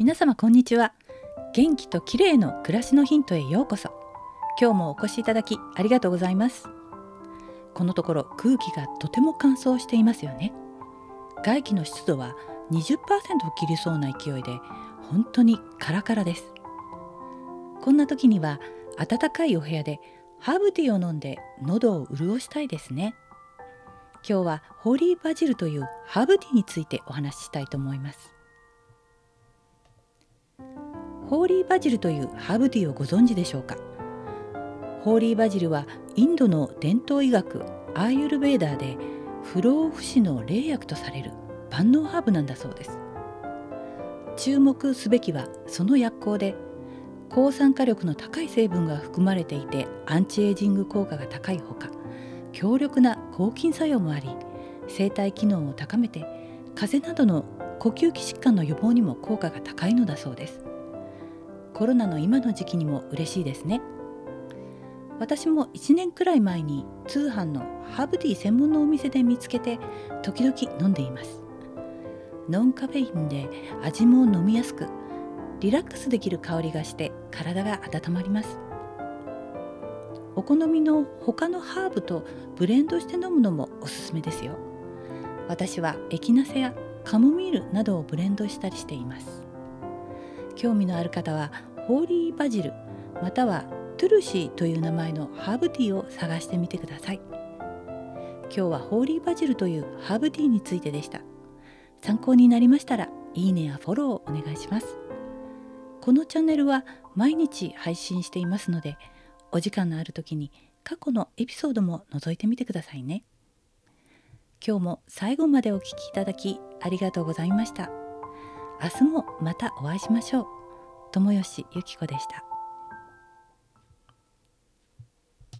皆様こんにちは。元気と綺麗の暮らしのヒントへようこそ。今日もお越しいただきありがとうございます。このところ空気がとても乾燥していますよね。外気の湿度は20%を切りそうな勢いで本当にカラカラです。こんな時には暖かいお部屋でハーブティーを飲んで喉を潤したいですね。今日はホーリーバジルというハーブティーについてお話ししたいと思います。ホーリーバジルというハーブティーをご存知でしょうか？ホーリーバジルはインドの伝統医学アーユルベーダーで不老不死の霊薬とされる万能ハーブなんだそうです。注目すべきはその薬効で抗酸化力の高い成分が含まれていてアンチエイジング効果が高いほか強力な抗菌作用もあり生体機能を高めて風邪などの呼吸器疾患の予防にも効果が高いのだそうです。コロナの今の時期にも嬉しいですね。私も1年くらい前に通販のハーブティー専門のお店で見つけて時々飲んでいます。ノンカフェインで味も飲みやすくリラックスできる香りがして体が温まります。お好みの他のハーブとブレンドして飲むのもおすすめですよ。私はエキナセやカモミールなどをブレンドしたりしています。興味のある方はホーリーバジルまたはトゥルシーという名前のハーブティーを探してみてください。今日はホーリーバジルというハーブティーについてでした。参考になりましたらいいねやフォローをお願いします。このチャンネルは毎日配信していますのでお時間のある時に過去のエピソードも覗いてみてくださいね。今日も最後までお聴きいただきありがとうございました。明日もまたお会いしましょう。友吉ゆき子でした。